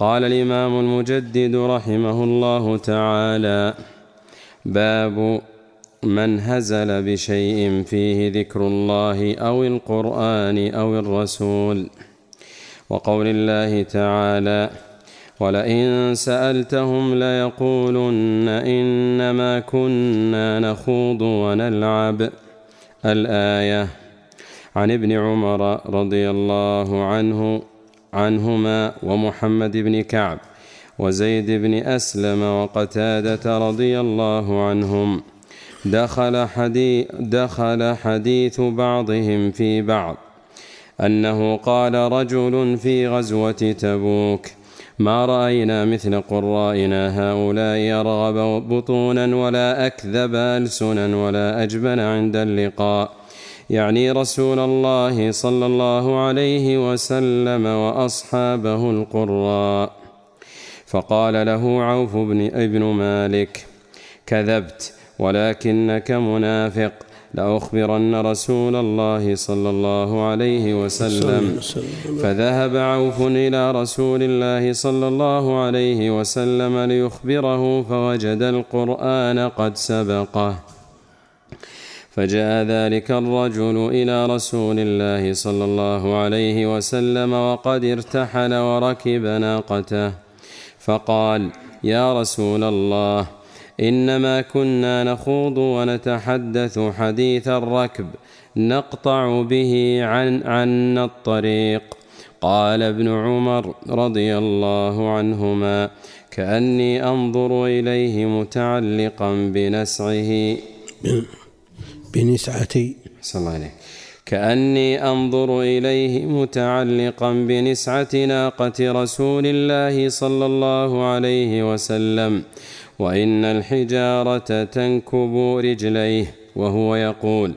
قال الإمام المجدد رحمه الله تعالى باب من هزل بشيء فيه ذكر الله أو القرآن أو الرسول. وقول الله تعالى ولئن سألتهم ليقولن إنما كنا نخوض ونلعب. الآية عن ابن عمر رضي الله عنه عنهما ومحمد بن كعب وزيد بن أسلم وقتادة رضي الله عنهم. دخل حديث, دخل حديث بعضهم في بعض. أنه قال رجل في غزوة تبوك ما رأينا مثل قرائنا هؤلاء يرغب بطونا ولا أكذب ألسنا ولا أجبن عند اللقاء يعني رسول الله صلى الله عليه وسلم وأصحابه القراء. فقال له عوف بن ابن مالك كذبت ولكنك منافق لأخبرن رسول الله صلى الله عليه وسلم. فذهب عوف إلى رسول الله صلى الله عليه وسلم ليخبره فوجد القرآن قد سبقه. فجاء ذلك الرجل إلى رسول الله صلى الله عليه وسلم وقد ارتحل وركب ناقته. فقال يا رسول الله إنما كنا نخوض ونتحدث حديث الركب نقطع به عن عنا الطريق. قال ابن عمر رضي الله عنهما كأني أنظر إليه متعلقا بنسعه. بنسعتي. صلى الله عليه. كأني أنظر إليه متعلقا بنسعة ناقة رسول الله صلى الله عليه وسلم وإن الحجارة تنكب رجليه وهو يقول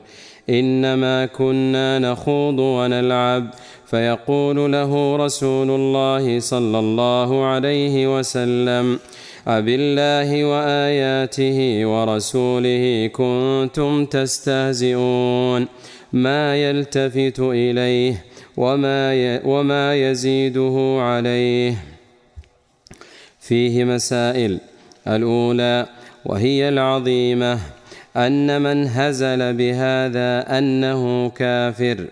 إنما كنا نخوض ونلعب. فيقول له رسول الله صلى الله عليه وسلم أبالله وآياته ورسوله كنتم تستهزئون ما يلتفت إليه وما وما يزيده عليه فيه مسائل الأولى وهي العظيمة أن من هزل بهذا أنه كافر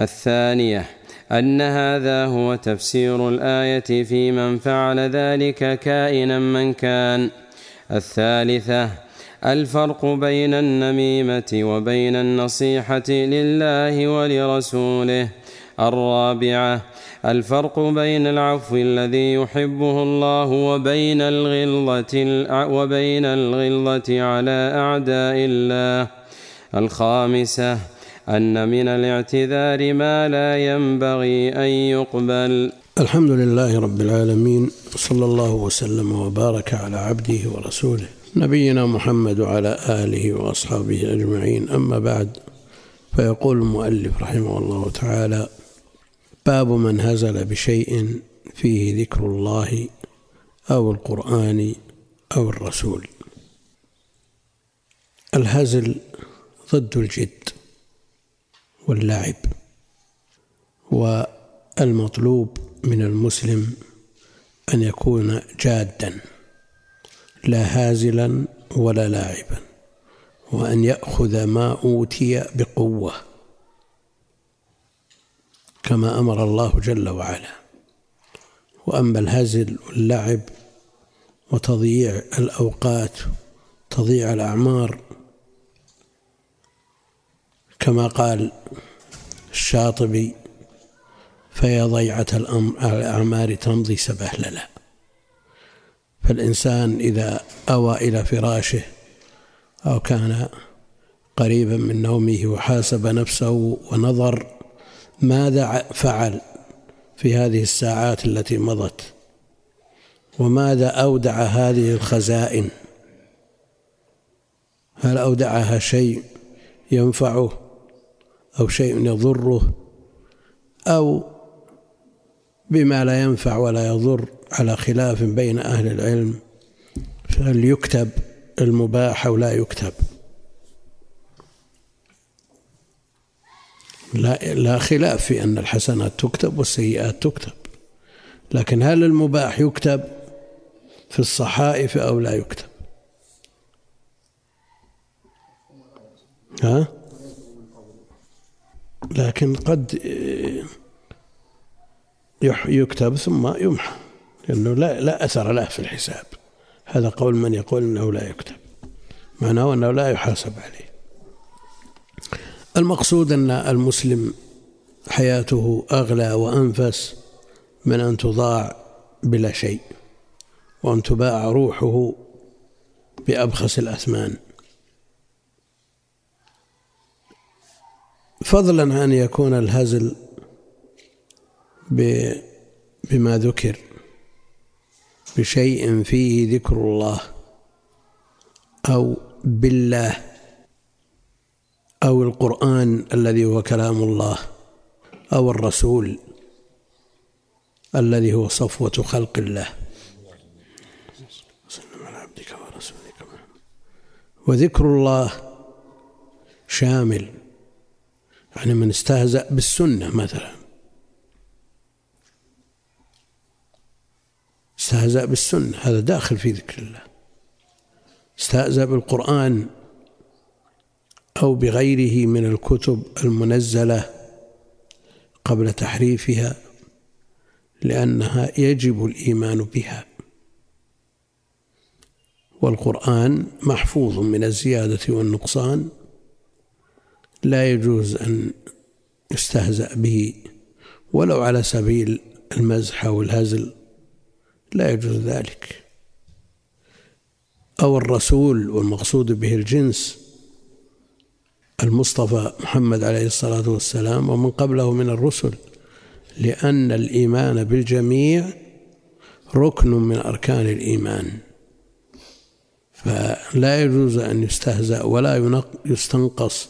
الثانية أن هذا هو تفسير الآية في من فعل ذلك كائنا من كان. الثالثة الفرق بين النميمة وبين النصيحة لله ولرسوله. الرابعة الفرق بين العفو الذي يحبه الله وبين الغلظة وبين الغلظة على أعداء الله. الخامسة أن من الاعتذار ما لا ينبغي أن يقبل. الحمد لله رب العالمين صلى الله وسلم وبارك على عبده ورسوله نبينا محمد وعلى آله وأصحابه أجمعين. أما بعد فيقول المؤلف رحمه الله تعالى باب من هزل بشيء فيه ذكر الله أو القرآن أو الرسول. الهزل ضد الجد. واللعب والمطلوب من المسلم أن يكون جادا لا هازلا ولا لاعبا وأن يأخذ ما أوتي بقوة كما أمر الله جل وعلا. وأما الهزل واللعب وتضييع الأوقات تضييع الأعمار كما قال الشاطبي فيا ضيعة الأعمار تمضي سبهللا. فالإنسان إذا أوى إلى فراشه أو كان قريبا من نومه وحاسب نفسه ونظر ماذا فعل في هذه الساعات التي مضت؟ وماذا أودع هذه الخزائن؟ هل أودعها شيء ينفعه؟ أو شيء يضره أو بما لا ينفع ولا يضر على خلاف بين أهل العلم فهل يكتب المباح أو لا يكتب. لا لا خلاف في أن الحسنات تكتب والسيئات تكتب لكن هل المباح يكتب في الصحائف أو لا يكتب؟ ها؟ لكن قد يكتب ثم يمحى لأنه لا, لا أثر له في الحساب. هذا قول من يقول أنه لا يكتب. معناه أنه لا يحاسب عليه. المقصود أن المسلم حياته أغلى وأنفس من أن تضاع بلا شيء وأن تباع روحه بأبخس الأثمان. فضلا عن يكون الهزل بما ذكر بشيء فيه ذكر الله أو بالله أو القرآن الذي هو كلام الله أو الرسول الذي هو صفوة خلق الله. وذكر الله شامل. يعني من استهزأ بالسنة مثلا. استهزأ بالسنة هذا داخل في ذكر الله. استهزأ بالقرآن أو بغيره من الكتب المنزلة قبل تحريفها لأنها يجب الإيمان بها. والقرآن محفوظ من الزيادة والنقصان. لا يجوز أن يستهزأ به ولو على سبيل المزح أو الهزل لا يجوز ذلك. أو الرسول والمقصود به الجنس المصطفى محمد عليه الصلاة والسلام ومن قبله من الرسل لأن الإيمان بالجميع ركن من أركان الإيمان. فلا يجوز أن يستهزأ ولا يستنقص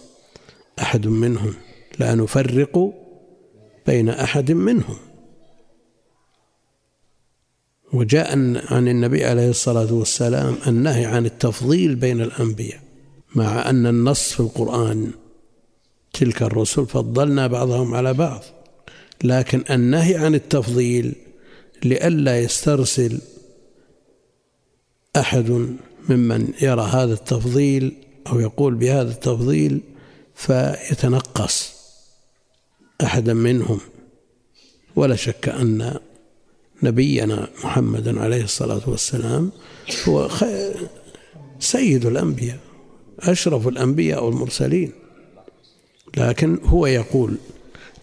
أحد منهم لا نفرق بين أحد منهم. وجاء عن النبي عليه الصلاة والسلام النهي عن التفضيل بين الأنبياء مع أن النص في القرآن تلك الرسل فضلنا بعضهم على بعض لكن النهي عن التفضيل لئلا يسترسل أحد ممن يرى هذا التفضيل أو يقول بهذا التفضيل فيتنقص أحدا منهم. ولا شك أن نبينا محمدا عليه الصلاة والسلام هو سيد الأنبياء أشرف الأنبياء والمرسلين. لكن هو يقول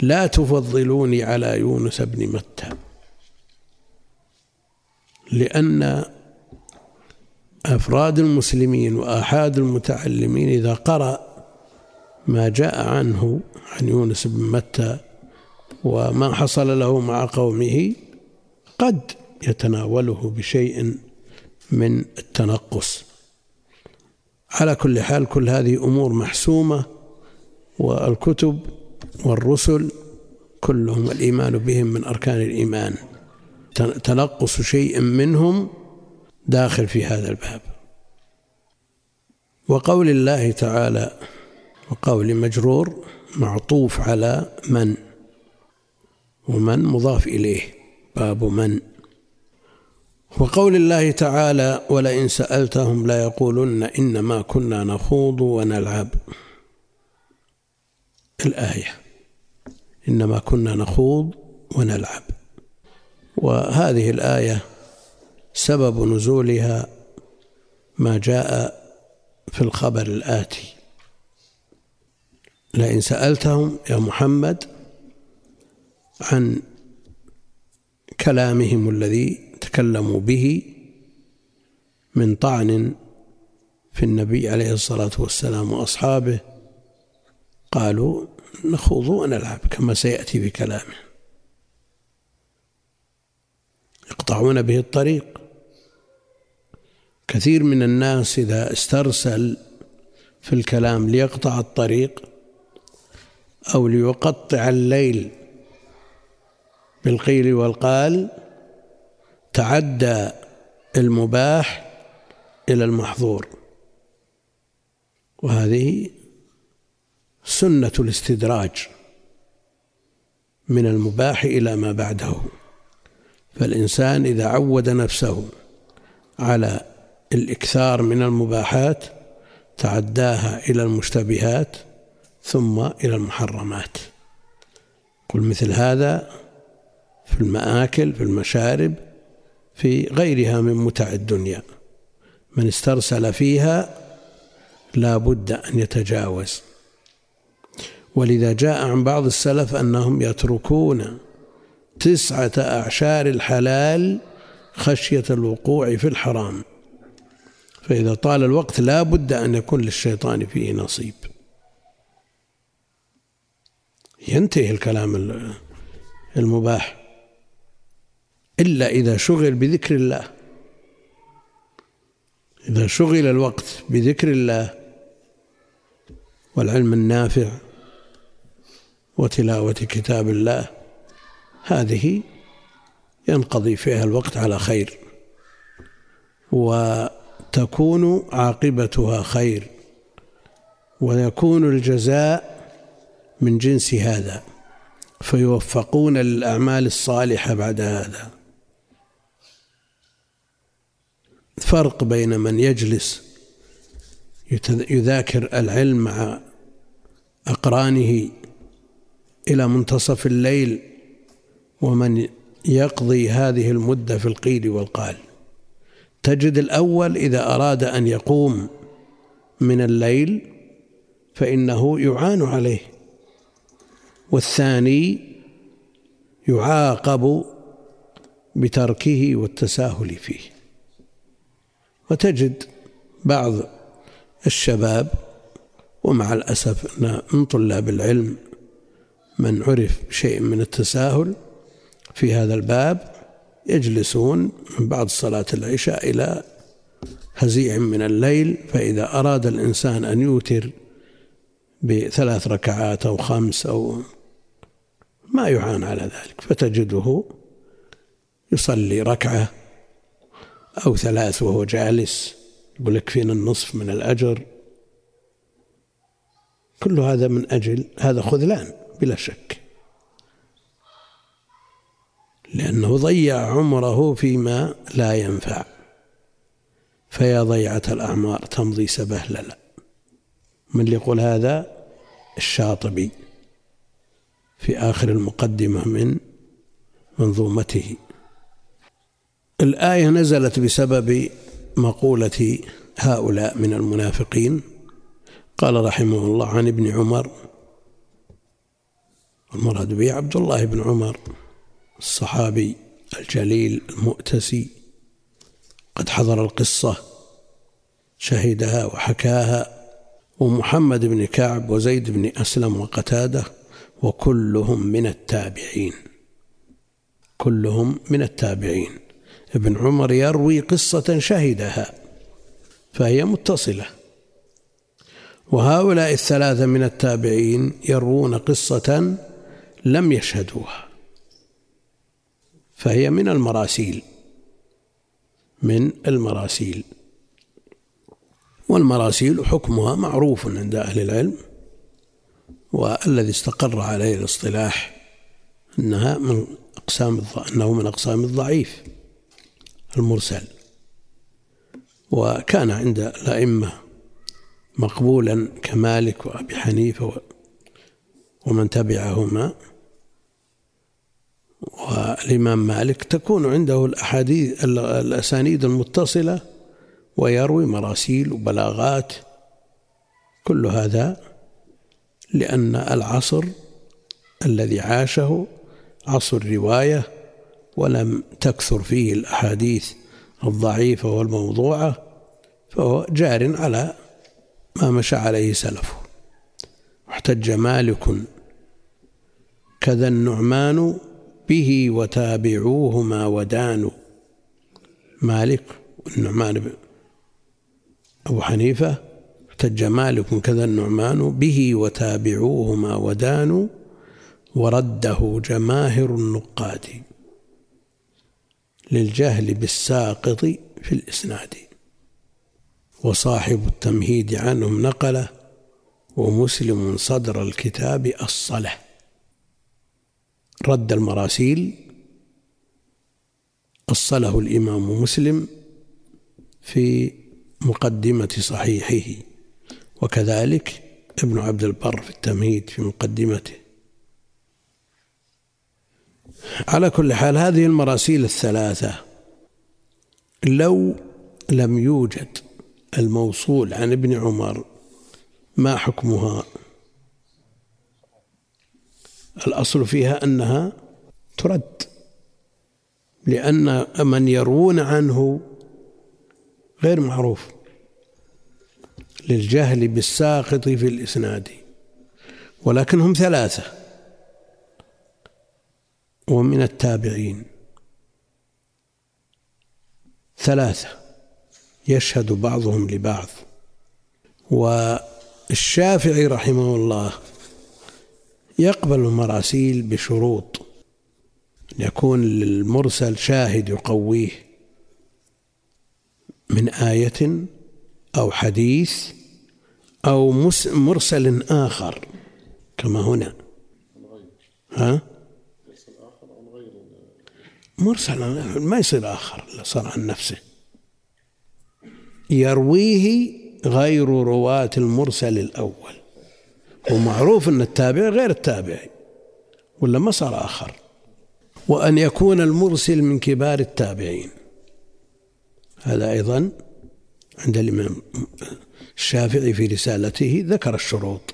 لا تفضلوني على يونس بن متى. لأن أفراد المسلمين وآحاد المتعلمين إذا قرأ ما جاء عنه عن يونس بن متى وما حصل له مع قومه قد يتناوله بشيء من التنقص. على كل حال كل هذه أمور محسومة والكتب والرسل كلهم الايمان بهم من أركان الإيمان. تنقص شيء منهم داخل في هذا الباب. وقول الله تعالى وقول مجرور معطوف على من؟ ومن مضاف إليه باب من؟ وقول الله تعالى ولئن سألتهم ليقولن إنما كنا نخوض ونلعب الآية إنما كنا نخوض ونلعب وهذه الآية سبب نزولها ما جاء في الخبر الآتي. لئن سألتهم يا محمد عن كلامهم الذي تكلموا به من طعن في النبي عليه الصلاة والسلام وأصحابه قالوا نخوض ونلعب كما سيأتي بكلامه يقطعون به الطريق. كثير من الناس إذا استرسل في الكلام ليقطع الطريق أو ليقطع الليل بالقيل والقال تعدى المباح إلى المحظور. وهذه سنة الاستدراج من المباح إلى ما بعده. فالإنسان إذا عود نفسه على الإكثار من المباحات تعداها إلى المشتبهات ثم إلى المحرمات. قل مثل هذا في المآكل في المشارب في غيرها من متع الدنيا. من استرسل فيها لا بد أن يتجاوز. ولذا جاء عن بعض السلف أنهم يتركون تسعة أعشار الحلال خشية الوقوع في الحرام. فإذا طال الوقت لا بد أن يكون للشيطان فيه نصيب. ينتهي الكلام المباح. إلا إذا شغل بذكر الله. إذا شغل الوقت بذكر الله. والعلم النافع وتلاوة كتاب الله. هذه ينقضي فيها الوقت على خير. وتكون عاقبتها خير. ويكون الجزاء من جنس هذا فيوفقون للأعمال الصالحة بعد هذا. فرق بين من يجلس يذاكر العلم مع أقرانه إلى منتصف الليل ومن يقضي هذه المدة في القيل والقال. تجد الأول إذا أراد أن يقوم من الليل فإنه يعان عليه. والثاني يعاقب بتركه والتساهل فيه. وتجد بعض الشباب ومع الأسف أن من طلاب العلم من عرف شيء من التساهل في هذا الباب يجلسون من بعد صلاة العشاء إلى هزيع من الليل فإذا أراد الإنسان أن يوتر بثلاث ركعات أو خمس أو ما يعان على ذلك فتجده يصلي ركعة أو ثلاث وهو جالس يقول لك فينا النصف من الأجر. كل هذا من أجل هذا خذلان بلا شك. لأنه ضيع عمره فيما لا ينفع. فيا ضيعة الأعمار تمضي سبهللا من اللي يقول هذا؟ الشاطبي. في آخر المقدمة من منظومته. الآية نزلت بسبب مقولة هؤلاء من المنافقين. قال رحمه الله عن ابن عمر المراد به عبد الله بن عمر الصحابي الجليل المؤتسي قد حضر القصة شهدها وحكاها ومحمد بن كعب وزيد بن أسلم وقتاده وكلهم من التابعين. كلهم من التابعين. ابن عمر يروي قصة شهدها فهي متصلة. وهؤلاء الثلاثة من التابعين يروون قصة لم يشهدوها فهي من المراسيل من المراسيل. والمراسيل حكمها معروف عند أهل العلم. والذي استقر عليه الاصطلاح أنها من أقسام أنه من أقسام الضعيف المرسل. وكان عند الأئمة مقبولا كمالك وأبي حنيفة ومن تبعهما. والإمام مالك تكون عنده الأحاديث الأسانيد المتصلة ويروي مراسيل وبلاغات. كل هذا لأن العصر الذي عاشه عصر الرواية ولم تكثر فيه الأحاديث الضعيفة والموضوعة فهو جار على ما مشى عليه سلفه. احتج مالك كذا النعمان به وتابعوهما ودانوا مالك والنعمان أبو حنيفة احتج مالك كذا النعمان به وتابعوهما ودانوا ورده جماهر النقاد للجهل بالساقط في الإسناد. وصاحب التمهيد عنهم نقله ومسلم صدر الكتاب الصلة رد المراسيل أصله الإمام مسلم في مقدمة صحيحه. وكذلك ابن عبد البر في التمهيد في مقدمته. على كل حال هذه المراسيل الثلاثة لو لم يوجد الموصول عن ابن عمر ما حكمها؟ الأصل فيها أنها ترد لأن من يروون عنه غير معروف. للجهل بالساقط في الإسناد ولكن هم ثلاثة. ومن التابعين. ثلاثة. يشهد بعضهم لبعض. والشافعي رحمه الله يقبل المراسيل بشروط. يكون للمرسل شاهد يقويه من آية أو حديث أو مرسل آخر كما هنا. ها؟ مرسل ما يصير آخر صار عن نفسه. يرويه غير رواة المرسل الأول. ومعروف أن التابع غير التابعي ولا ما صار آخر؟ وأن يكون المرسل من كبار التابعين. هذا أيضا عند الإمام الشافعي في رسالته ذكر الشروط.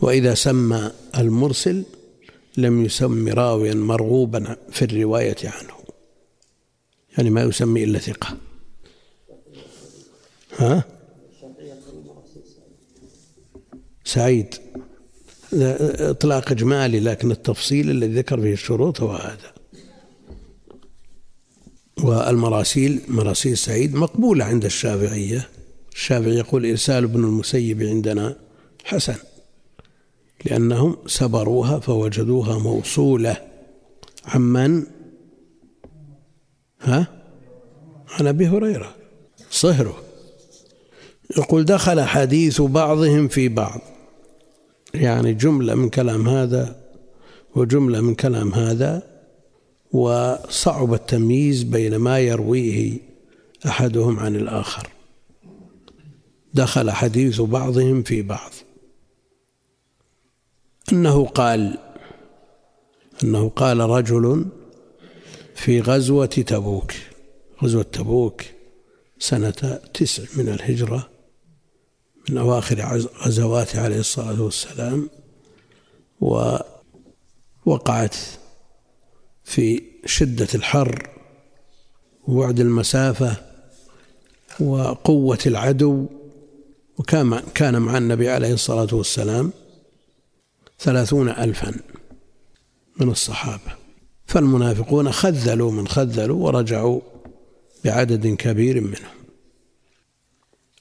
وإذا سمى المرسل لم يسم راويا مرغوبا في الرواية عنه. يعني ما يسمي إلا ثقة. ها؟ سعيد. إطلاق إجمالي لكن التفصيل الذي ذكر فيه الشروط هو هذا. والمراسيل مراسيل سعيد مقبولة عند الشافعية. الشافعي يقول إرسال ابن المسيب عندنا حسن لأنهم سبروها فوجدوها موصولة. عمن؟ ها؟ عن أبي هريرة. صهره. يقول دخل حديث بعضهم في بعض. يعني جملة من كلام هذا وجملة من كلام هذا. وصعب التمييز بين ما يرويه أحدهم عن الآخر. دخل حديث بعضهم في بعض. أنه قال أنه قال رجل في غزوة تبوك غزوة تبوك سنة تسع من الهجرة من أواخر غزواته عليه الصلاة والسلام ووقعت في شدة الحر وبعد المسافة وقوة العدو وكان كان مع النبي عليه الصلاة والسلام ثلاثون ألفا من الصحابة. فالمنافقون خذلوا من خذلوا ورجعوا بعدد كبير منهم.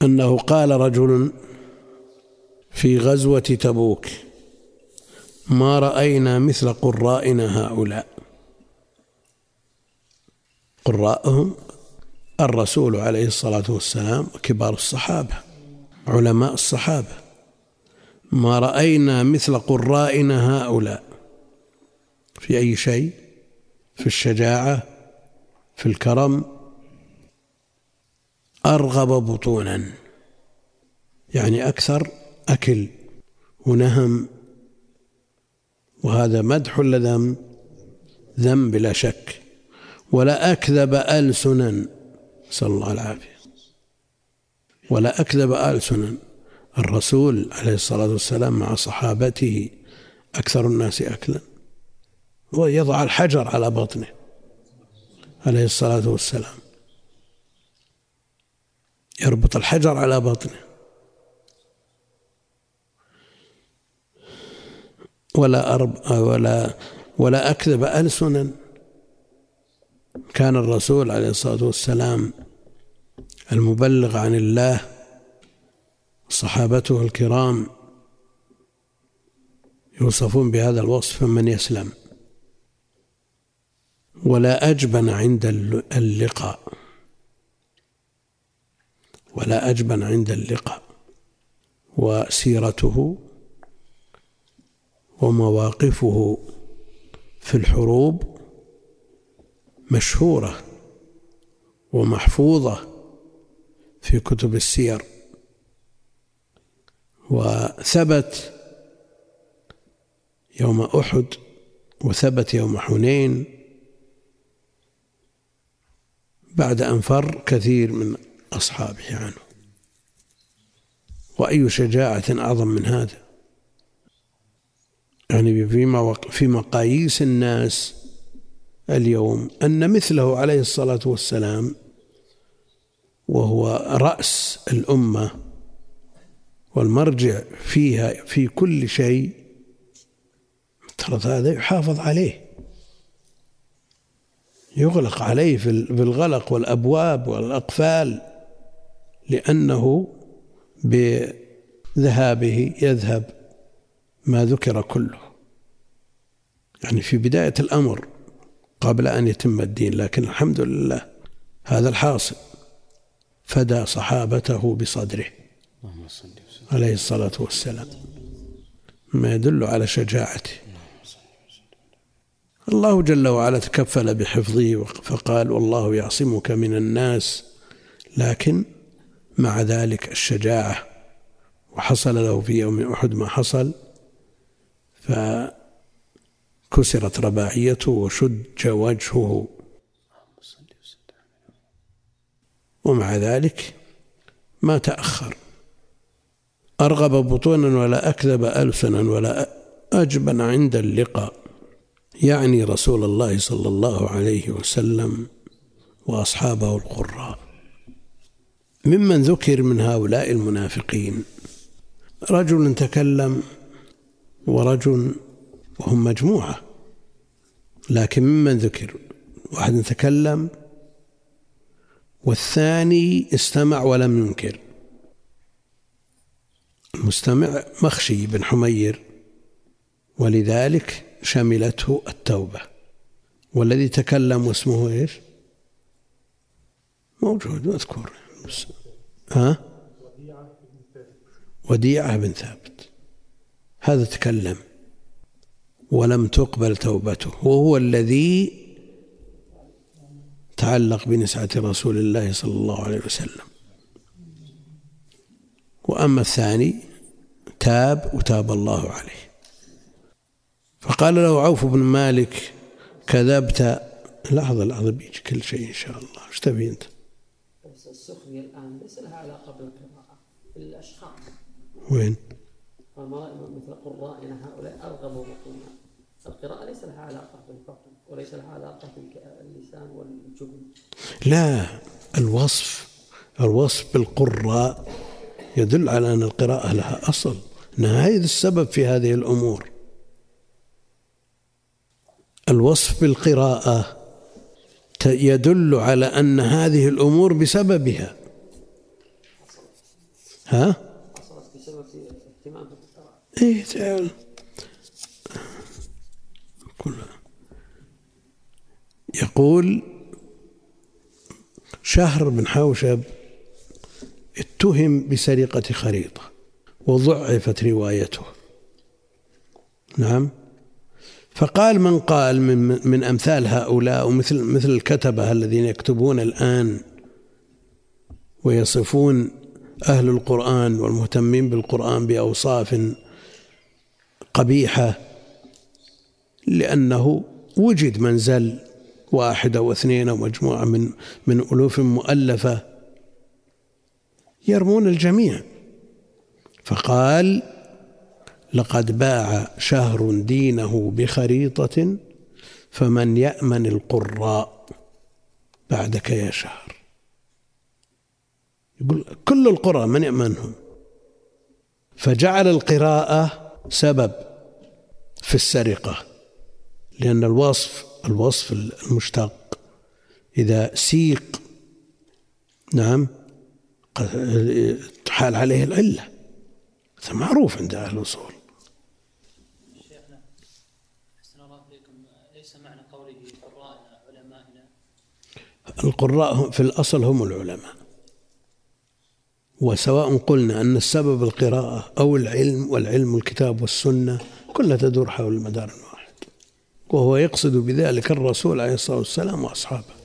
أنه قال رجل في غزوة تبوك ما رأينا مثل قرائنا هؤلاء. قراءهم الرسول عليه الصلاة والسلام وكبار الصحابة علماء الصحابة. ما رأينا مثل قرائنا هؤلاء. في أي شيء؟ في الشجاعة في الكرم. أرغب بطونا. يعني أكثر أكل ونهم. وهذا مدح ولا ذم ذم بلا شك. ولا أكذب ألسنا. نسأل الله العافية ولا أكذب ألسنا. الرسول عليه الصلاة والسلام مع صحابته أكثر الناس أكلا. ويضع الحجر على بطنه عليه الصلاة والسلام. يربط الحجر على بطنه. ولا أرب ولا ولا أكذب ألسنا. كان الرسول عليه الصلاة والسلام المبلغ عن الله صحابته الكرام يوصفون بهذا الوصف فمن يسلم. ولا أجبن عند اللقاء. ولا أجبن عند اللقاء. وسيرته ومواقفه في الحروب مشهورة ومحفوظة في كتب السير. وثبت يوم أحد وثبت يوم حنين بعد أن فر كثير من أصحابه عنه. وأي شجاعة أعظم من هذا؟ يعني في مقاييس الناس اليوم أن مثله عليه الصلاة والسلام وهو رأس الأمة والمرجع فيها في كل شيء ترى هذا يحافظ عليه. يغلق عليه في الغلق والأبواب والأقفال لأنه بذهابه يذهب ما ذكر كله. يعني في بداية الأمر قبل أن يتم الدين لكن الحمد لله هذا الحاصل. فدى صحابته بصدره عليه الصلاة والسلام ما يدل على شجاعته. الله جل وعلا تكفل بحفظه فقال والله يعصمك من الناس. لكن مع ذلك الشجاعة وحصل له في يوم أحد ما حصل فكسرت رباعيته وشج وجهه. ومع ذلك ما تأخر. أرغب بطونا ولا أكذب ألسنا ولا أجبن عند اللقاء. يعني رسول الله صلى الله عليه وسلم وأصحابه القراء. ممن ذكر من هؤلاء المنافقين. رجل تكلم ورجل وهم مجموعة. لكن ممن ذكر؟ واحد تكلم والثاني استمع ولم ينكر. المستمع مخشي بن حمير ولذلك شملته التوبة. والذي تكلم واسمه إيش؟ موجود مذكور. ها؟ وديعة بن ثابت. هذا تكلم. ولم تقبل توبته. وهو الذي تعلق بنسعة رسول الله صلى الله عليه وسلم. وأما الثاني تاب وتاب الله عليه. فقال له عوف بن مالك كذبت. لحظة لحظة بيجي كل شيء إن شاء الله. إيش تبي أنت؟ بس السخرية الآن ليس لها علاقة بالقراءة الأشخاص وين؟ مثل قرائنا هؤلاء أرغبوا بطونا القراءة ليس لها علاقة بالفقه وليس لها علاقة باللسان والجبن. لا الوصف الوصف بالقراء يدل على أن القراءة لها أصل أنها هي السبب في هذه الأمور. الوصف بالقراءة يدل على أن هذه الأمور بسببها. ها؟ حصلت بسبب اهتمام بالقراءة إيه تعال. يقول شهر بن حوشب اتهم بسرقة خريطة وضعفت روايته. نعم. فقال من قال من من أمثال هؤلاء ومثل مثل الكتبة الذين يكتبون الآن ويصفون أهل القرآن والمهتمين بالقرآن بأوصاف قبيحة لأنه وجد منزل واحد أو اثنين أو مجموعة من من ألوف مؤلفة يرمون الجميع. فقال لقد باع شهر دينه بخريطة فمن يأمن القراء بعدك يا شهر. يقول كل القراء من يأمنهم. فجعل القراءة سبب في السرقة. لأن الوصف الوصف المشتق. إذا سيق نعم حال عليه العلة. هذا معروف عند أهل الأصول. شيخنا أحسن الله معنى قوله قراءنا علمائنا القراء في الأصل هم العلماء. وسواء قلنا أن السبب القراءة أو العلم والعلم الكتاب والسنة كلها تدور حول المدار الواحد وهو يقصد بذلك الرسول عليه الصلاة والسلام وأصحابه.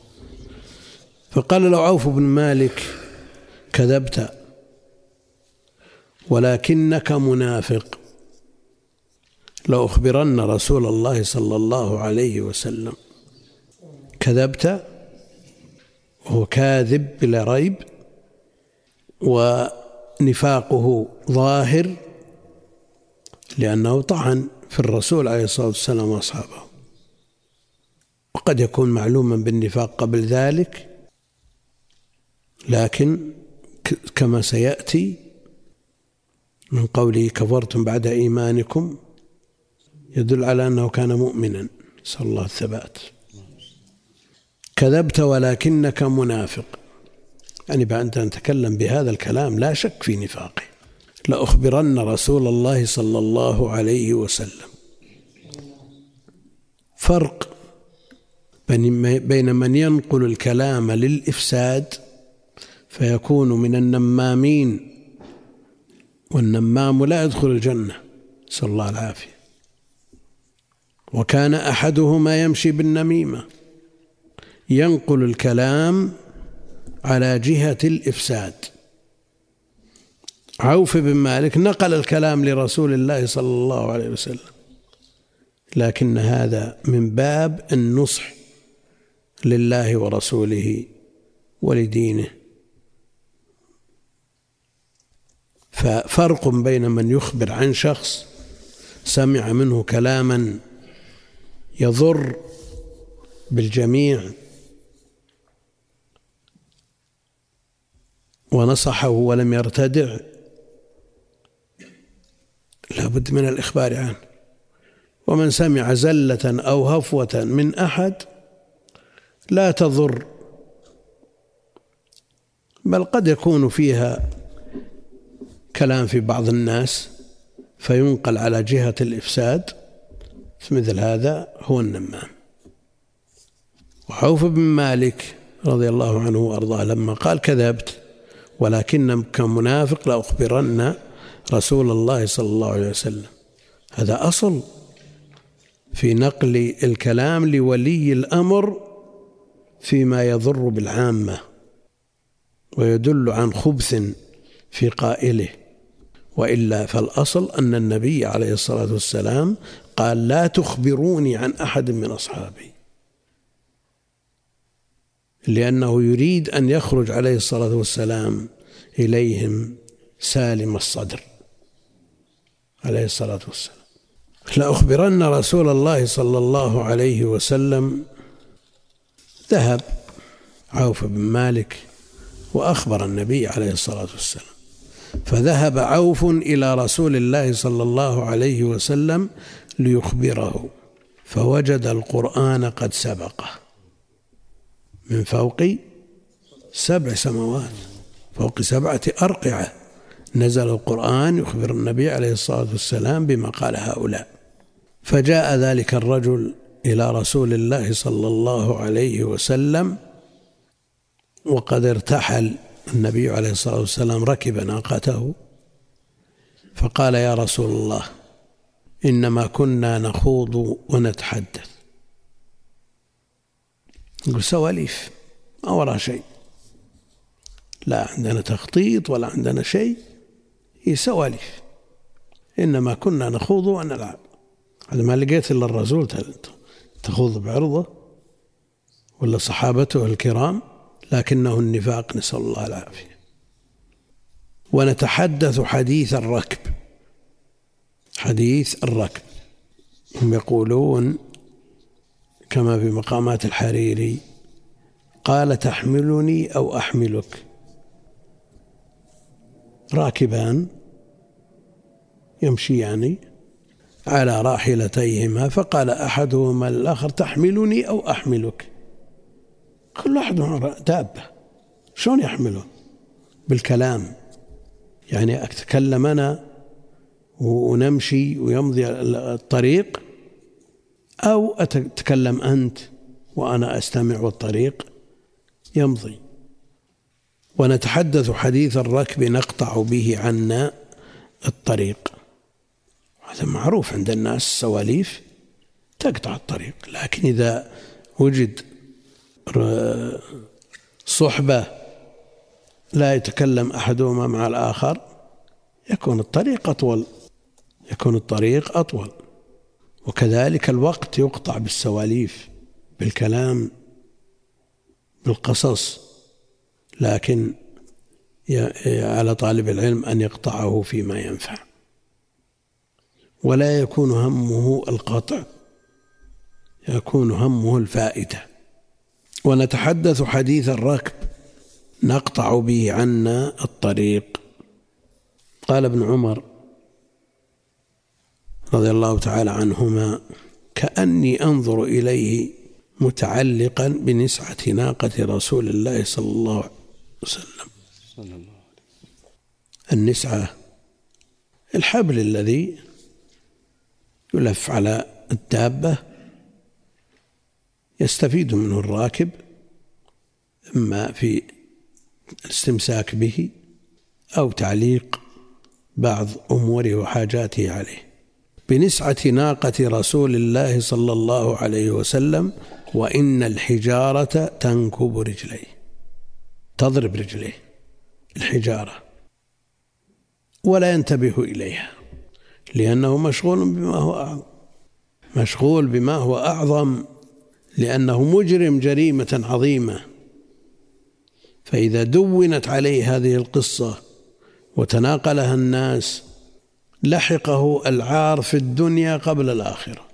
فقال له عوف بن مالك كذبت ولكنك منافق. لأخبرن رسول الله صلى الله عليه وسلم. كذبت وهو كاذب بلا ريب ونفاقه ظاهر لأنه طعن في الرسول عليه الصلاة والسلام وأصحابه. وقد يكون معلوما بالنفاق قبل ذلك لكن كما سيأتي من قوله كفرتم بعد إيمانكم يدل على أنه كان مؤمنا نسأل الله الثبات كذبت ولكنك منافق. يعني بعد أن تكلم بهذا الكلام لا شك في نفاقه. لأخبرن رسول الله صلى الله عليه وسلم. فرق بين من ينقل الكلام للإفساد فيكون من النمامين والنمام لا يدخل الجنة نسأل الله العافية. وكان أحدهما يمشي بالنميمة ينقل الكلام على جهة الإفساد. عوف بن مالك نقل الكلام لرسول الله صلى الله عليه وسلم لكن هذا من باب النصح. لله ورسوله ولدينه. ففرق بين من يخبر عن شخص سمع منه كلاما يضر بالجميع ونصحه ولم يرتدع لا بد من الإخبار عنه. ومن سمع زلة أو هفوة من أحد لا تضر بل قد يكون فيها كلام في بعض الناس فينقل على جهة الإفساد مثل هذا هو النمام. وعوف بن مالك رضي الله عنه وأرضاه لما قال كذبت ولكنك منافق لأخبرن رسول الله صلى الله عليه وسلم. هذا أصل في نقل الكلام لولي الأمر فيما يضر بالعامة ويدل عن خبث في قائله وإلا فالأصل أن النبي عليه الصلاة والسلام قال لا تخبروني عن أحد من أصحابي. لأنه يريد أن يخرج عليه الصلاة والسلام إليهم سالم الصدر عليه الصلاة والسلام. لأخبرن رسول الله صلى الله عليه وسلم ذهب عوف بن مالك وأخبر النبي عليه الصلاة والسلام. فذهب عوف إلى رسول الله صلى الله عليه وسلم ليخبره فوجد القرآن قد سبقه. من فوق سبع سماوات فوق سبعة أرقعة نزل القرآن يخبر النبي عليه الصلاة والسلام بما قال هؤلاء. فجاء ذلك الرجل إلى رسول الله صلى الله عليه وسلم وقد ارتحل. النبي عليه الصلاة والسلام ركب ناقته فقال يا رسول الله إنما كنا نخوض ونتحدث. يقول سواليف ما وراء شيء لا عندنا تخطيط ولا عندنا شيء هي سواليف. إنما كنا نخوض ونلعب. هذا ما لقيت إلا الرسول تخوض بعرضه ولا صحابته الكرام لكنه النفاق نسأل الله العافية. ونتحدث حديث الركب. حديث الركب. هم يقولون كما في مقامات الحريري قال تحملني أو أحملك؟ راكبان. يمشيان على راحلتيهما فقال أحدهما الآخر تحملني أو أحملك؟ كل واحد دابة شلون يحمله بالكلام. يعني أتكلم أنا ونمشي ويمضي الطريق أو أتكلم أنت وأنا أستمع والطريق يمضي. ونتحدث حديث الركب نقطع به عنا الطريق. هذا معروف عند الناس السواليف تقطع الطريق. لكن إذا وجد صحبة لا يتكلم أحدهما مع الآخر يكون الطريق أطول يكون الطريق أطول. وكذلك الوقت يقطع بالسواليف بالكلام بالقصص. لكن على طالب العلم أن يقطعه فيما ينفع. ولا يكون همه القطع يكون همه الفائدة ونتحدث حديث الركب نقطع به عنا الطريق. قال ابن عمر رضي الله تعالى عنهما كأني أنظر إليه متعلقا بنسعة ناقة رسول الله صلى الله عليه وسلم. النسعة الحبل الذي يلف على الدابة يستفيد منه الراكب إما في الاستمساك به أو تعليق بعض أموره وحاجاته عليه. بنسعة ناقة رسول الله صلى الله عليه وسلم وإن الحجارة تنكب رجليه. تضرب رجليه الحجارة ولا ينتبه إليها. لأنه مشغول بما هو أعظم. مشغول بما هو أعظم لأنه مجرم جريمة عظيمة. فإذا دونت عليه هذه القصة وتناقلها الناس لحقه العار في الدنيا قبل الآخرة.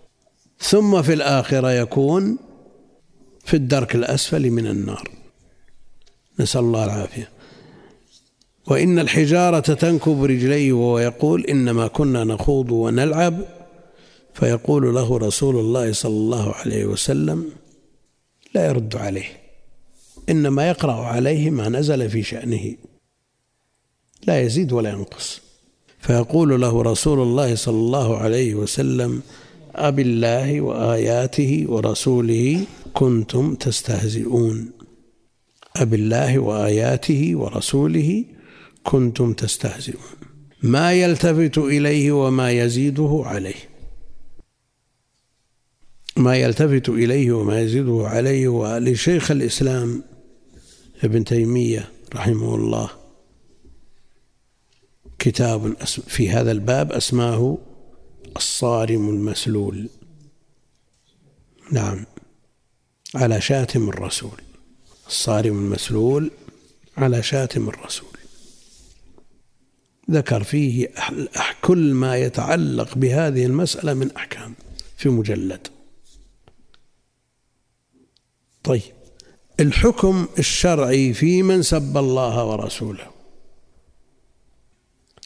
ثم في الآخرة يكون في الدرك الأسفل من النار. نسأل الله العافية. وإن الحجارة تنكب رجليه وهو يقول إنما كنا نخوض ونلعب. فيقول له رسول الله صلى الله عليه وسلم لا يرد عليه إنما يقرأ عليه ما نزل في شأنه لا يزيد ولا ينقص. فيقول له رسول الله صلى الله عليه وسلم أب الله وآياته ورسوله كنتم تستهزئون. أب الله وآياته ورسوله كنتم تستهزئون. ما يلتفت إليه وما يزيده عليه. ما يلتفت إليه وما يزيده عليه. ولشيخ الإسلام ابن تيمية رحمه الله كتاب في هذا الباب أسماه الصارم المسلول. نعم. على شاتم الرسول. الصارم المسلول على شاتم الرسول. ذكر فيه كل ما يتعلق بهذه المسألة من أحكام في مجلد. طيب الحكم الشرعي في من سب الله ورسوله.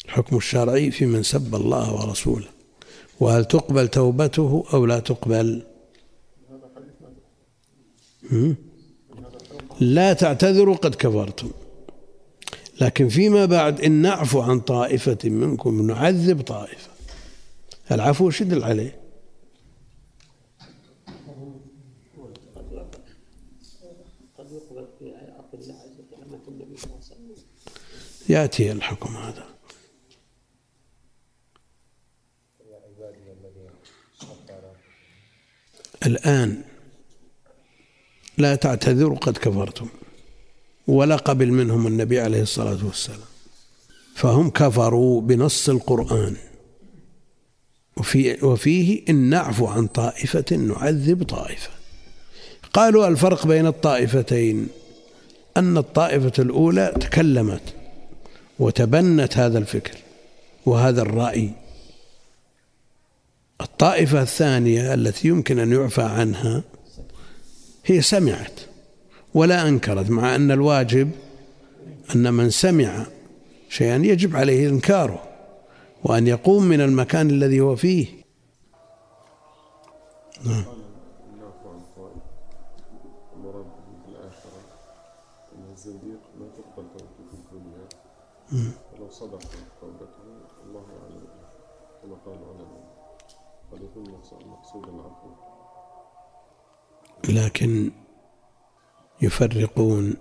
الحكم الشرعي في من سب الله ورسوله. وهل تقبل توبته أو لا تقبل؟ لا تعتذروا قد كفرتم. لكن فيما بعد إن نعفو عن طائفة منكم نعذب طائفة. العفو شدل عليه يأتي الحكم هذا. الآن لا تعتذروا قد كفرتم. ولا قبل منهم النبي عليه الصلاة والسلام. فهم كفروا بنص القرآن. وفي وفيه إن نعفو عن طائفة نعذب طائفة. قالوا الفرق بين الطائفتين أن الطائفة الأولى تكلمت وتبنت هذا الفكر وهذا الرأي. الطائفة الثانية التي يمكن أن يعفى عنها هي سمعت. ولا أنكرت مع أن الواجب أن من سمع شيئا يجب عليه إنكاره وأن يقوم من المكان الذي هو فيه. نعم. ولو صدق توبته الله كما قال العلماء قد يكون مقصودا لكن يفرقون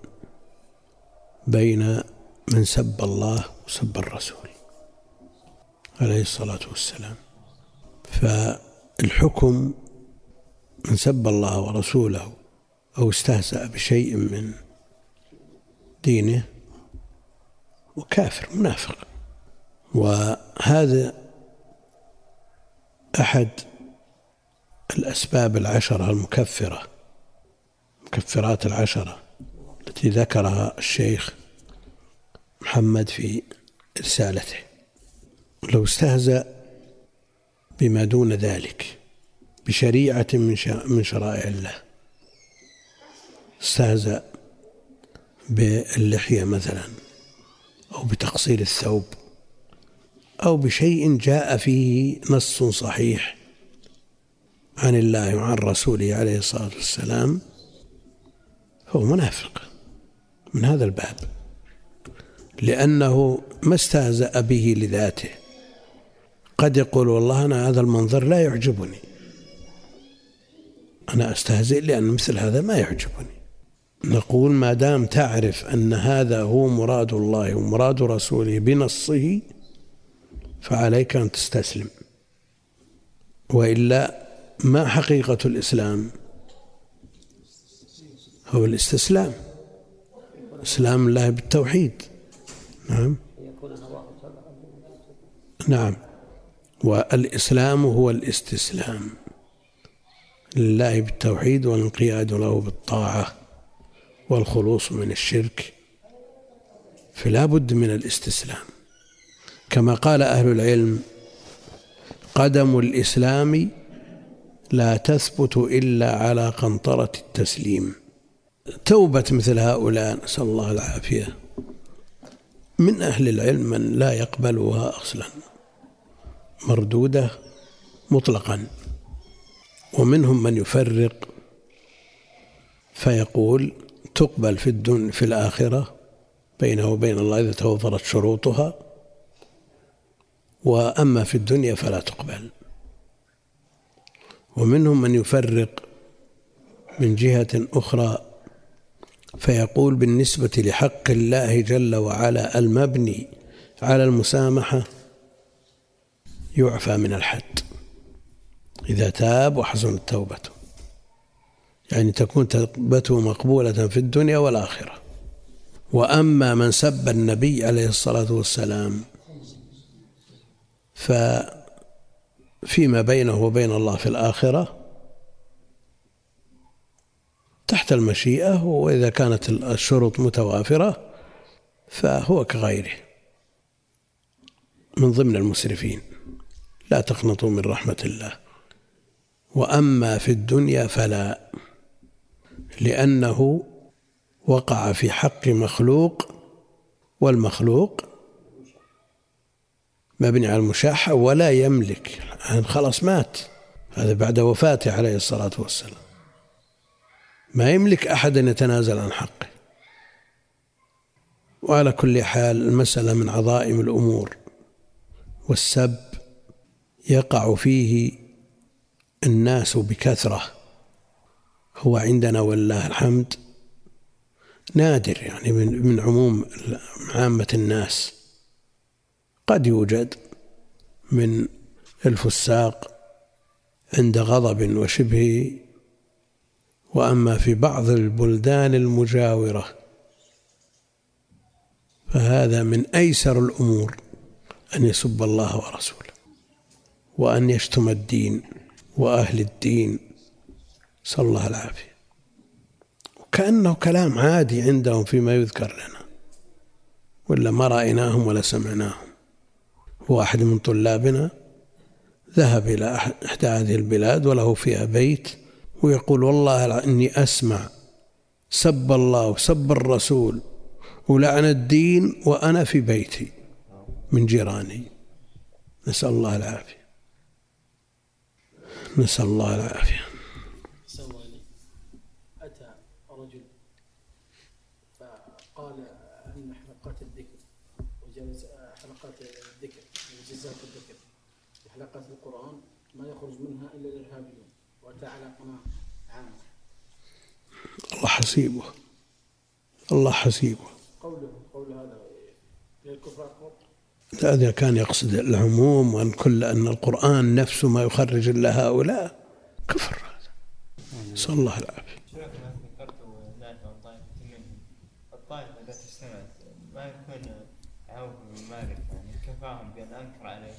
بين من سب الله وسب الرسول عليه الصلاة والسلام. فالحكم من سب الله ورسوله أو استهزأ بشيء من دينه وكافر منافق. وهذا أحد الأسباب العشرة المكفرة مكفرات العشرة التي ذكرها الشيخ محمد في رسالته. لو استهزأ بما دون ذلك بشريعة من من شرائع الله استهزأ باللحية مثلا أو بتقصير الثوب أو بشيء جاء فيه نص صحيح عن الله وعن رسوله عليه الصلاة والسلام هو منافق من هذا الباب لأنه ما استهزأ به لذاته. قد يقول والله أنا هذا المنظر لا يعجبني. أنا أستهزئ لأن مثل هذا ما يعجبني. نقول ما دام تعرف أن هذا هو مراد الله ومراد رسوله بنصه فعليك أن تستسلم. وإلا ما حقيقة الإسلام؟ هو الاستسلام. إسلام الله بالتوحيد. نعم. نعم. والإسلام هو الاستسلام لله بالتوحيد والانقياد له بالطاعة والخلوص من الشرك. فلا بد من الاستسلام. كما قال أهل العلم قدم الإسلام لا تثبت إلا على قنطرة التسليم. توبة مثل هؤلاء نسأل الله العافية. من أهل العلم من لا يقبلها أصلا؟ مردودة مطلقا. ومنهم من يفرق فيقول تقبل في الدن في الآخرة بينه وبين الله إذا توفرت شروطها. وأما في الدنيا فلا تقبل. ومنهم من يفرق من جهة أخرى فيقول بالنسبة لحق الله جل وعلا المبني على المسامحة يعفى من الحد. إذا تاب وحسنت توبته يعني تكون توبته مقبولة في الدنيا والآخرة. وأما من سب النبي عليه الصلاة والسلام ففيما بينه وبين الله في الآخرة تحت المشيئة وإذا كانت الشروط متوافرة فهو كغيره. من ضمن المسرفين لا تقنطوا من رحمة الله. وأما في الدنيا فلا لأنه وقع في حق مخلوق والمخلوق مبني على المشاحة ولا يملك. خلاص مات. هذا بعد وفاته عليه الصلاة والسلام. ما يملك أحد أن يتنازل عن حقه. وعلى كل حال المسألة من عظائم الأمور والسب يقع فيه الناس بكثرة. هو عندنا والله الحمد نادر يعني من من عموم عامة الناس. قد يوجد من الفساق عند غضب وشبهه وأما في بعض البلدان المجاورة فهذا من أيسر الأمور أن يسب الله ورسوله وأن يشتم الدين وأهل الدين. نسال الله العافية. وكأنه كلام عادي عندهم فيما يذكر لنا ولا ما رأيناهم ولا سمعناهم. واحد من طلابنا ذهب إلى إحدى هذه البلاد وله فيها بيت ويقول والله إني أسمع. سب الله وسب الرسول. ولعن الدين وأنا في بيتي من جيراني. نسأل الله العافية. نسأل الله العافية. أتى رجل فقال أن حلقات الذكر حلقات الذكر الذكر. حلقات القرآن ما يخرج منها إلا الإرهابيون وأتى على قناة الله حسيبه. الله حسيبه. قوله قول هذا إذا كان يقصد العموم وأن كل أن القرآن نفسه ما يخرج إلا هؤلاء كفر هذا. نسأل الله العافية. الطائفة ما يكون عوف بن مالك يعني كفاهم بأن أنكر عليه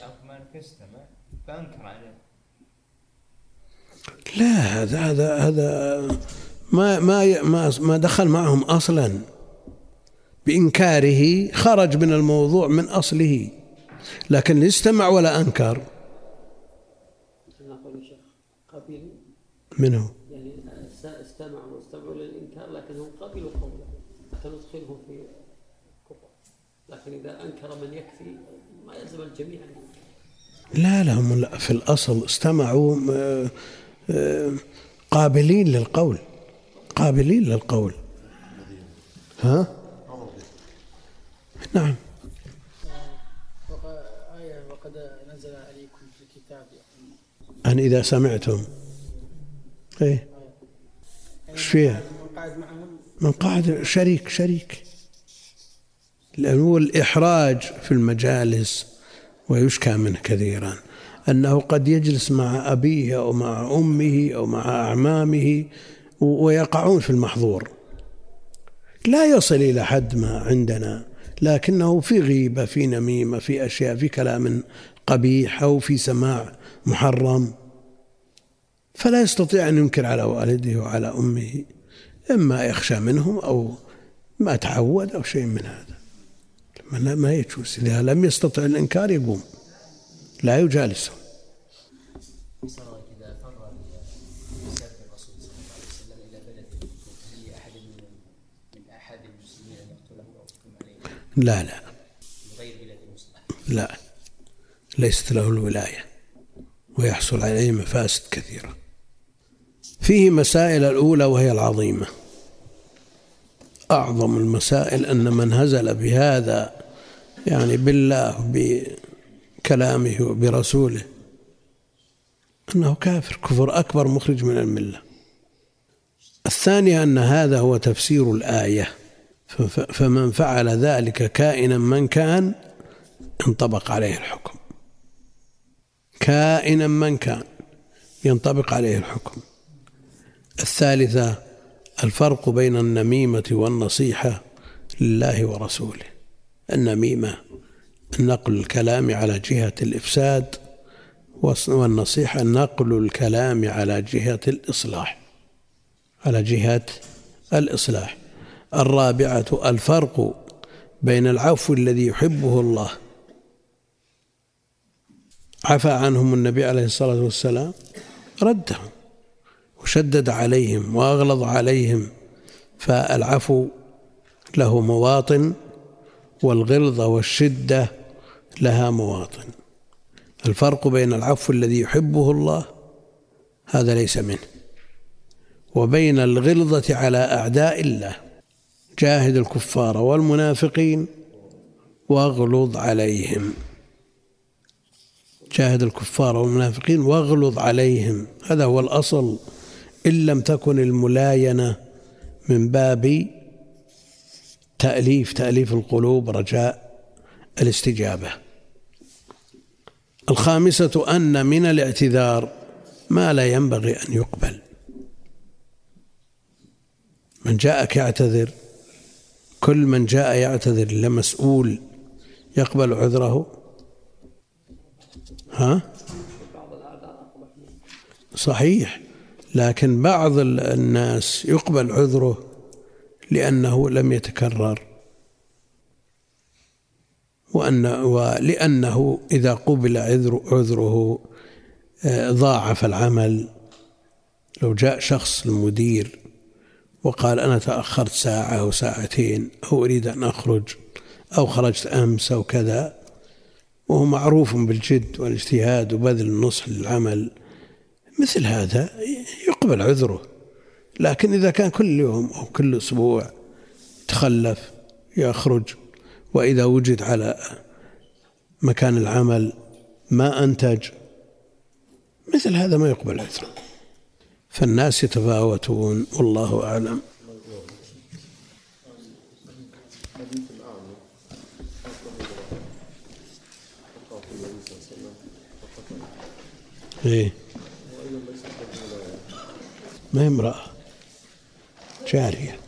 عوف مالك استمع فأنكر عليه. لا هذا هذا هذا ما ما ما ما دخل معهم أصلا. بإنكاره خرج من الموضوع من أصله. لكن استمع ولا أنكر. منه. يعني است- استمعوا واستمعوا للإنكار لكنهم قبلوا قوله. حتى ندخلهم في لكن إذا أنكر من يكفي ما يلزم الجميع. لا لا هم في الأصل استمعوا آه، قابلين للقول قابلين للقول. ها؟ نعم. أن إذا سمعتم. إيه. إيش فيها؟ من قاعد شريك شريك. لأنه الإحراج في المجالس ويشكى منه كثيرا. أنه قد يجلس مع أبيه أو مع أمه أو مع أعمامه ويقعون في المحظور. لا يصل إلى حد ما عندنا لكنه في غيبة في نميمة في أشياء في كلام قبيح أو في سماع محرم. فلا يستطيع أن ينكر على والده وعلى أمه إما يخشى منهم أو ما تعود أو شيء من هذا. ما يجوز. إذا لم يستطع الإنكار يقوم. لا يجالسهم صار إذا فر مسافر الرسول صلى الله عليه وسلم إلى بلد هل أحد من من أحد المسلمين أن يقتله أو يحكم عليه لا لا. غير بلاد المسلمين لا. ليست له الولاية ويحصل عليه مفاسد كثيرة. فيه مسائل الأولى وهي العظيمة. أعظم المسائل أن من هزل بهذا يعني بالله بكلامه وبرسوله أنه كافر كفر أكبر مخرج من الملة. الثانية أن هذا هو تفسير الآية. فمن فعل ذلك كائنا من كان؟ ينطبق عليه الحكم. كائنا من كان؟ ينطبق عليه الحكم. الثالثة الفرق بين النميمة والنصيحة لله ورسوله. النميمة نقل الكلام على جهة الإفساد والنصيحة نقل الكلام على جهة الإصلاح على جهة الإصلاح. الرابعة الفرق بين العفو الذي يحبه الله. عفى عنهم النبي عليه الصلاة والسلام ردهم وشدد عليهم وأغلظ عليهم فالعفو له مواطن والغلظة والشدة لها مواطن. الفرق بين العفو الذي يحبه الله هذا ليس منه. وبين الغلظة على أعداء الله جاهد الكفار والمنافقين واغلظ عليهم. جاهد الكفار والمنافقين واغلظ عليهم. هذا هو الأصل. إن لم تكن الملاينة من باب تأليف تأليف القلوب رجاء الاستجابة. الخامسة أن من الاعتذار ما لا ينبغي أن يقبل. من جاءك يعتذر كل من جاء يعتذر لمسؤول يقبل عذره. ها؟ صحيح لكن بعض ال- الناس يقبل عذره لأنه لم يتكرر. وأن ولأنه إذا قبل عذر عذره آه، ضاعف العمل. لو جاء شخص المدير وقال أنا تأخرت ساعة أو ساعتين أو أريد أن أخرج أو خرجت أمس أو كذا وهو معروف بالجد والاجتهاد وبذل النصح للعمل مثل هذا يقبل عذره. لكن إذا كان كل يوم أو كل أسبوع تخلف يخرج وإذا وجد على مكان العمل ما أنتج مثل هذا ما يقبل عذره فالناس يتفاوتون والله أعلم. إيه. ما هي امرأة؟ جارية.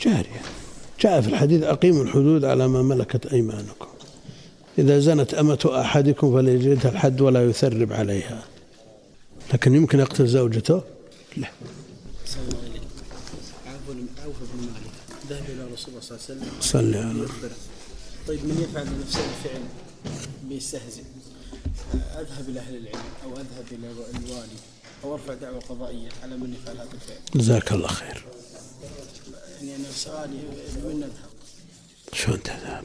جارية. جاء في الحديث أقيموا الحدود على ما ملكت أيمانكم. إذا زنت أمة أحدكم فليجلدها الحد ولا يثرب عليها. لكن يمكن يقتل زوجته؟ لا. صلى الله عليه عوف بن مالك ذهب إلى رسول الله صلى الله عليه وسلم. صلى على طيب من يفعل نفس الفعل بيستهزئ أذهب إلى أهل العلم أو أذهب إلى الوالي أو أرفع دعوة قضائية على من يفعل هذا الفعل؟ جزاك الله خير. يعني أنا سؤالي من نذهب؟ شلون تذهب؟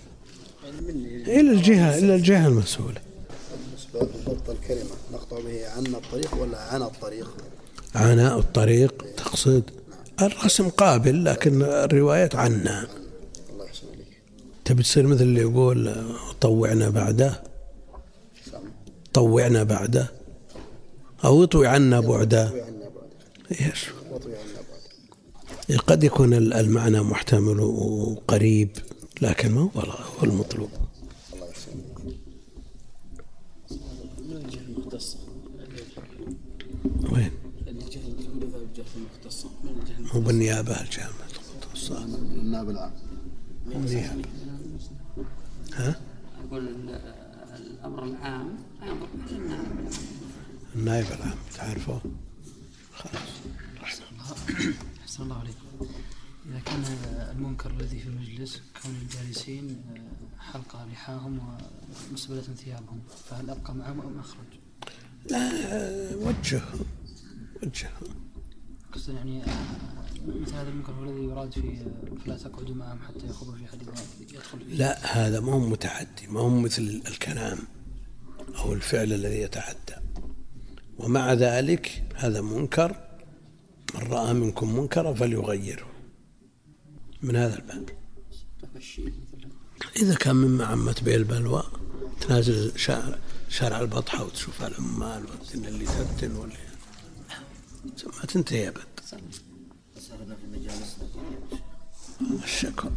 يعني إلى الجهة إلى الجهة المسؤولة. لضبط الكلمة. نقطع به عن الطريق ولا عن الطريق؟ عناء الطريق تقصد الرسم قابل لكن الروايات عنا الله يحسن عليك. تبي تصير مثل اللي يقول طوعنا بعده؟ طوعنا بعده؟ أو اطوي عنا بعده؟ إيش؟ وطوي عنا قد يكون ال- المعنى محتمل وقريب لكن ما هو هو المطلوب. وين؟ مو بالنيابة الجامعة النائب العام النيابة ها؟ أقول ال- الأمر العام أمر النائب النائب العام تعرفه؟ خلاص أحسن الله عليكم إذا كان المنكر الذي في المجلس كون الجالسين حلقة لحاهم ومسبلة ثيابهم فهل أبقى معهم أم أخرج؟ لا وجهه وجهه قصدا يعني مثل هذا المنكر هو الذي يراد في فلا تقعدوا معهم حتى يخوضوا في حديث يدخل فيه. لا هذا ما هو متعدي ما هو مثل الكلام أو الفعل الذي يتعدى. ومع ذلك هذا منكر من رأى منكم منكرا فليغيره. من هذا الباب. إذا كان مما عمت به البلوى تنازل شارع, شارع البطحة وتشوف العمال والدنيا اللي تفتن واللي ما تنتهي أبد. الشكوى